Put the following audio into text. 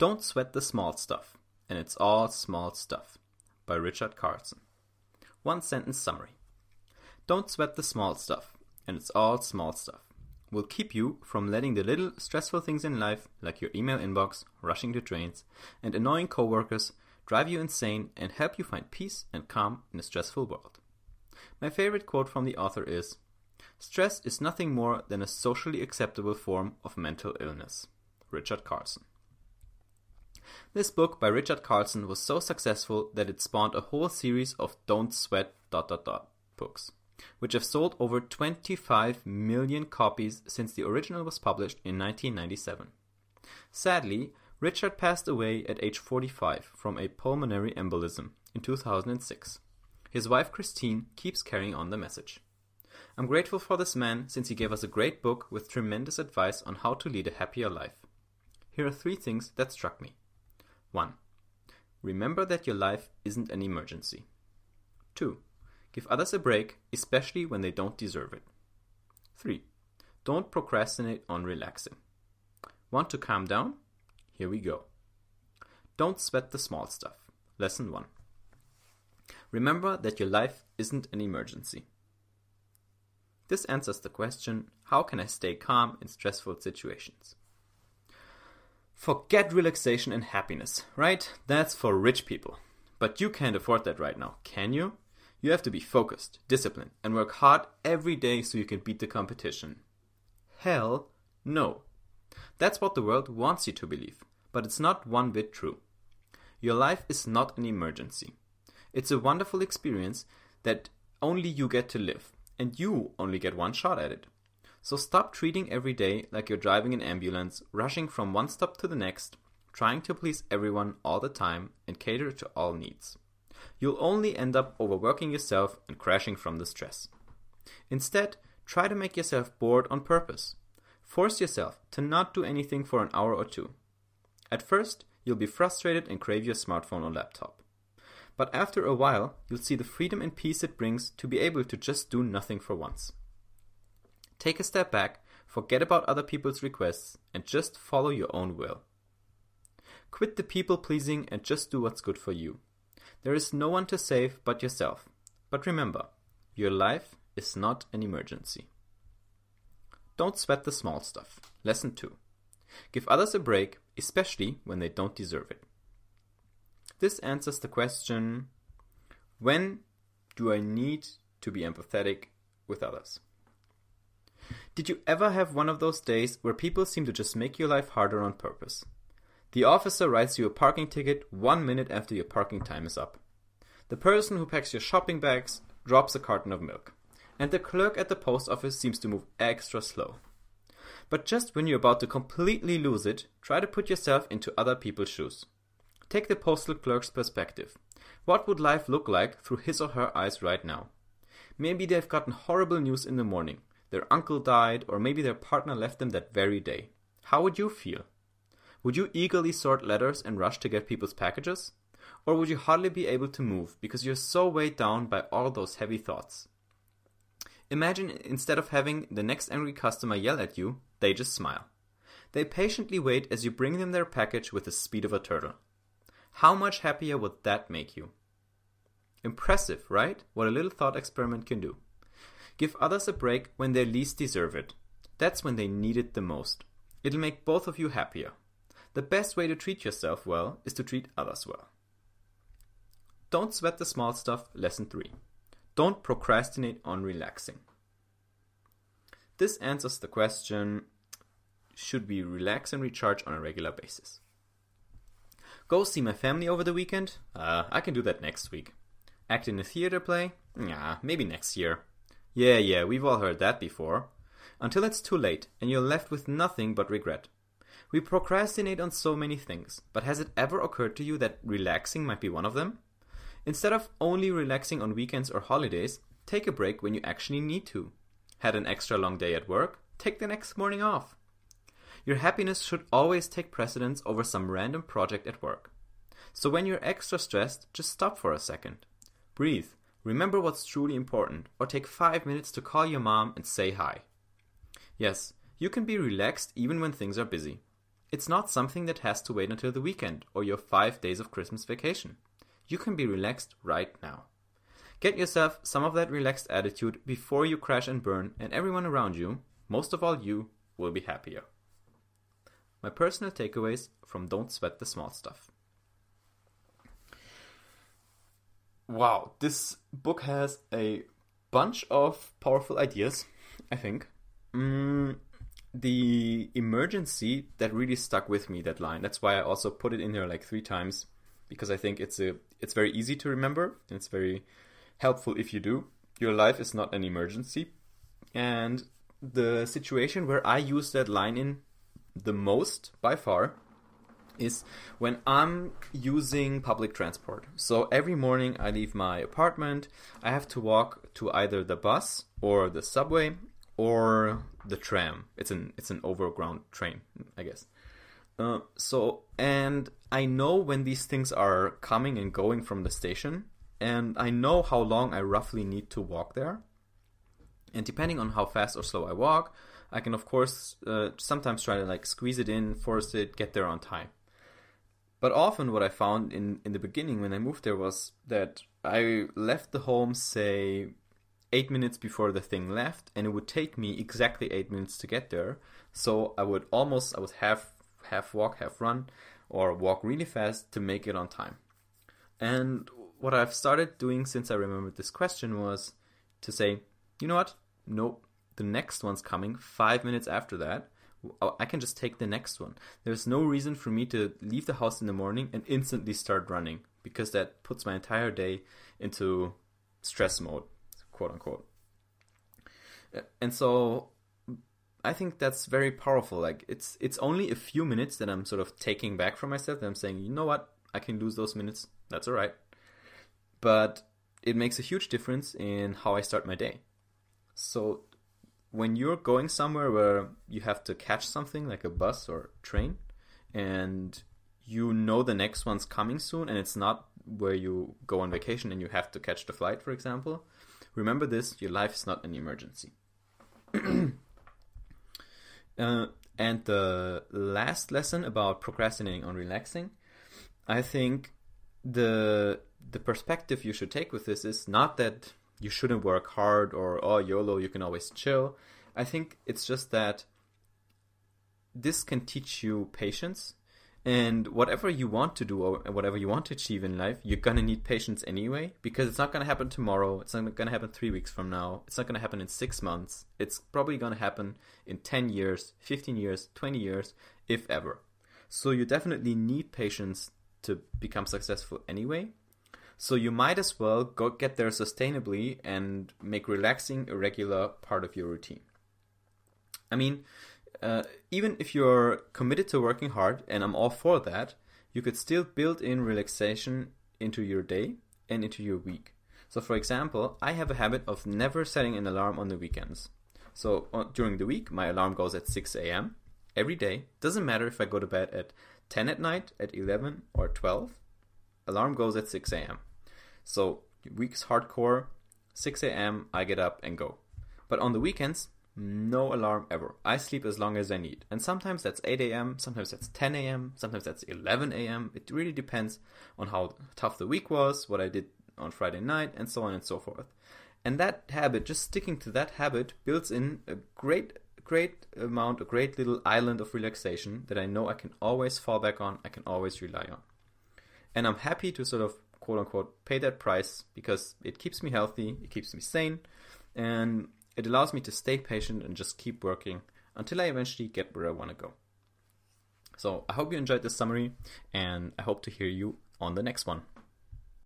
Don't Sweat the Small Stuff, and It's All Small Stuff by Richard Carlson. One sentence summary Don't sweat the small stuff, and it's all small stuff. Will keep you from letting the little stressful things in life, like your email inbox, rushing to trains, and annoying coworkers, drive you insane and help you find peace and calm in a stressful world. My favorite quote from the author is Stress is nothing more than a socially acceptable form of mental illness. Richard Carlson. This book by Richard Carlson was so successful that it spawned a whole series of Don't Sweat dot dot dot books, which have sold over 25 million copies since the original was published in 1997. Sadly, Richard passed away at age 45 from a pulmonary embolism in 2006. His wife Christine keeps carrying on the message. I'm grateful for this man since he gave us a great book with tremendous advice on how to lead a happier life. Here are three things that struck me. 1. Remember that your life isn't an emergency. 2. Give others a break, especially when they don't deserve it. 3. Don't procrastinate on relaxing. Want to calm down? Here we go. Don't sweat the small stuff. Lesson 1. Remember that your life isn't an emergency. This answers the question how can I stay calm in stressful situations? Forget relaxation and happiness, right? That's for rich people. But you can't afford that right now, can you? You have to be focused, disciplined, and work hard every day so you can beat the competition. Hell no. That's what the world wants you to believe, but it's not one bit true. Your life is not an emergency. It's a wonderful experience that only you get to live, and you only get one shot at it. So stop treating every day like you're driving an ambulance, rushing from one stop to the next, trying to please everyone all the time and cater to all needs. You'll only end up overworking yourself and crashing from the stress. Instead, try to make yourself bored on purpose. Force yourself to not do anything for an hour or two. At first, you'll be frustrated and crave your smartphone or laptop. But after a while, you'll see the freedom and peace it brings to be able to just do nothing for once. Take a step back, forget about other people's requests, and just follow your own will. Quit the people pleasing and just do what's good for you. There is no one to save but yourself. But remember, your life is not an emergency. Don't sweat the small stuff. Lesson 2. Give others a break, especially when they don't deserve it. This answers the question when do I need to be empathetic with others? Did you ever have one of those days where people seem to just make your life harder on purpose? The officer writes you a parking ticket one minute after your parking time is up. The person who packs your shopping bags drops a carton of milk. And the clerk at the post office seems to move extra slow. But just when you're about to completely lose it, try to put yourself into other people's shoes. Take the postal clerk's perspective. What would life look like through his or her eyes right now? Maybe they've gotten horrible news in the morning. Their uncle died, or maybe their partner left them that very day. How would you feel? Would you eagerly sort letters and rush to get people's packages? Or would you hardly be able to move because you're so weighed down by all those heavy thoughts? Imagine instead of having the next angry customer yell at you, they just smile. They patiently wait as you bring them their package with the speed of a turtle. How much happier would that make you? Impressive, right? What a little thought experiment can do. Give others a break when they least deserve it. That's when they need it the most. It'll make both of you happier. The best way to treat yourself well is to treat others well. Don't sweat the small stuff, lesson 3. Don't procrastinate on relaxing. This answers the question should we relax and recharge on a regular basis? Go see my family over the weekend? Uh, I can do that next week. Act in a theater play? Yeah, maybe next year. Yeah, yeah, we've all heard that before. Until it's too late and you're left with nothing but regret. We procrastinate on so many things, but has it ever occurred to you that relaxing might be one of them? Instead of only relaxing on weekends or holidays, take a break when you actually need to. Had an extra long day at work? Take the next morning off. Your happiness should always take precedence over some random project at work. So when you're extra stressed, just stop for a second. Breathe, remember what's truly important, or take five minutes to call your mom and say hi. Yes, you can be relaxed even when things are busy. It's not something that has to wait until the weekend or your five days of Christmas vacation. You can be relaxed right now. Get yourself some of that relaxed attitude before you crash and burn, and everyone around you, most of all you, will be happier. My personal takeaways from Don't Sweat the Small Stuff. Wow, this book has a bunch of powerful ideas, I think. Mm, the emergency that really stuck with me that line. That's why I also put it in here like three times because I think it's a it's very easy to remember and it's very helpful if you do. Your life is not an emergency. And the situation where I use that line in the most by far is when I'm using public transport. So every morning I leave my apartment, I have to walk to either the bus or the subway or the tram. It's an it's an overground train, I guess. Uh, so and I know when these things are coming and going from the station, and I know how long I roughly need to walk there. And depending on how fast or slow I walk, I can of course uh, sometimes try to like squeeze it in, force it, get there on time. But often, what I found in in the beginning when I moved there was that I left the home, say, eight minutes before the thing left, and it would take me exactly eight minutes to get there. So I would almost, I would half half walk, half run, or walk really fast to make it on time. And what I've started doing since I remembered this question was to say, you know what? Nope. The next one's coming five minutes after that. Oh, I can just take the next one. There's no reason for me to leave the house in the morning and instantly start running because that puts my entire day into stress mode, quote unquote. Uh, and so I think that's very powerful. Like it's it's only a few minutes that I'm sort of taking back from myself. That I'm saying, you know what, I can lose those minutes. That's all right. But it makes a huge difference in how I start my day. So when you're going somewhere where you have to catch something like a bus or train and you know the next one's coming soon and it's not where you go on vacation and you have to catch the flight for example remember this your life is not an emergency. Uh, and the last lesson about procrastinating on relaxing i think the the perspective you should take with this is not that you shouldn't work hard or oh YOLO you can always chill. I think it's just that this can teach you patience and whatever you want to do or whatever you want to achieve in life, you're gonna need patience anyway because it's not gonna happen tomorrow. It's not gonna happen three weeks from now. It's not gonna happen in six months. It's probably gonna happen in 10 years, 15 years, 20 years, if ever. So you definitely need patience to become successful anyway. So you might as well go get there sustainably and make relaxing a regular part of your routine. I mean, uh, even if you're committed to working hard, and I'm all for that, you could still build in relaxation into your day and into your week. So, for example, I have a habit of never setting an alarm on the weekends. So, uh, during the week, my alarm goes at 6 a.m. every day. Doesn't matter if I go to bed at 10 at night, at 11, or 12. Alarm goes at 6 a.m. So week's hardcore, 6 a.m. I get up and go. But on the weekends, no alarm ever. I sleep as long as I need. And sometimes that's 8 a.m., sometimes that's 10 a.m., sometimes that's 11 a.m. It really depends on how tough the week was, what I did on Friday night, and so on and so forth. And that habit, just sticking to that habit, builds in a great, great amount, a great little island of relaxation that I know I can always fall back on, I can always rely on. And I'm happy to sort of quote unquote pay that price because it keeps me healthy, it keeps me sane, and it allows me to stay patient and just keep working until I eventually get where I want to go. So I hope you enjoyed this summary, and I hope to hear you on the next one.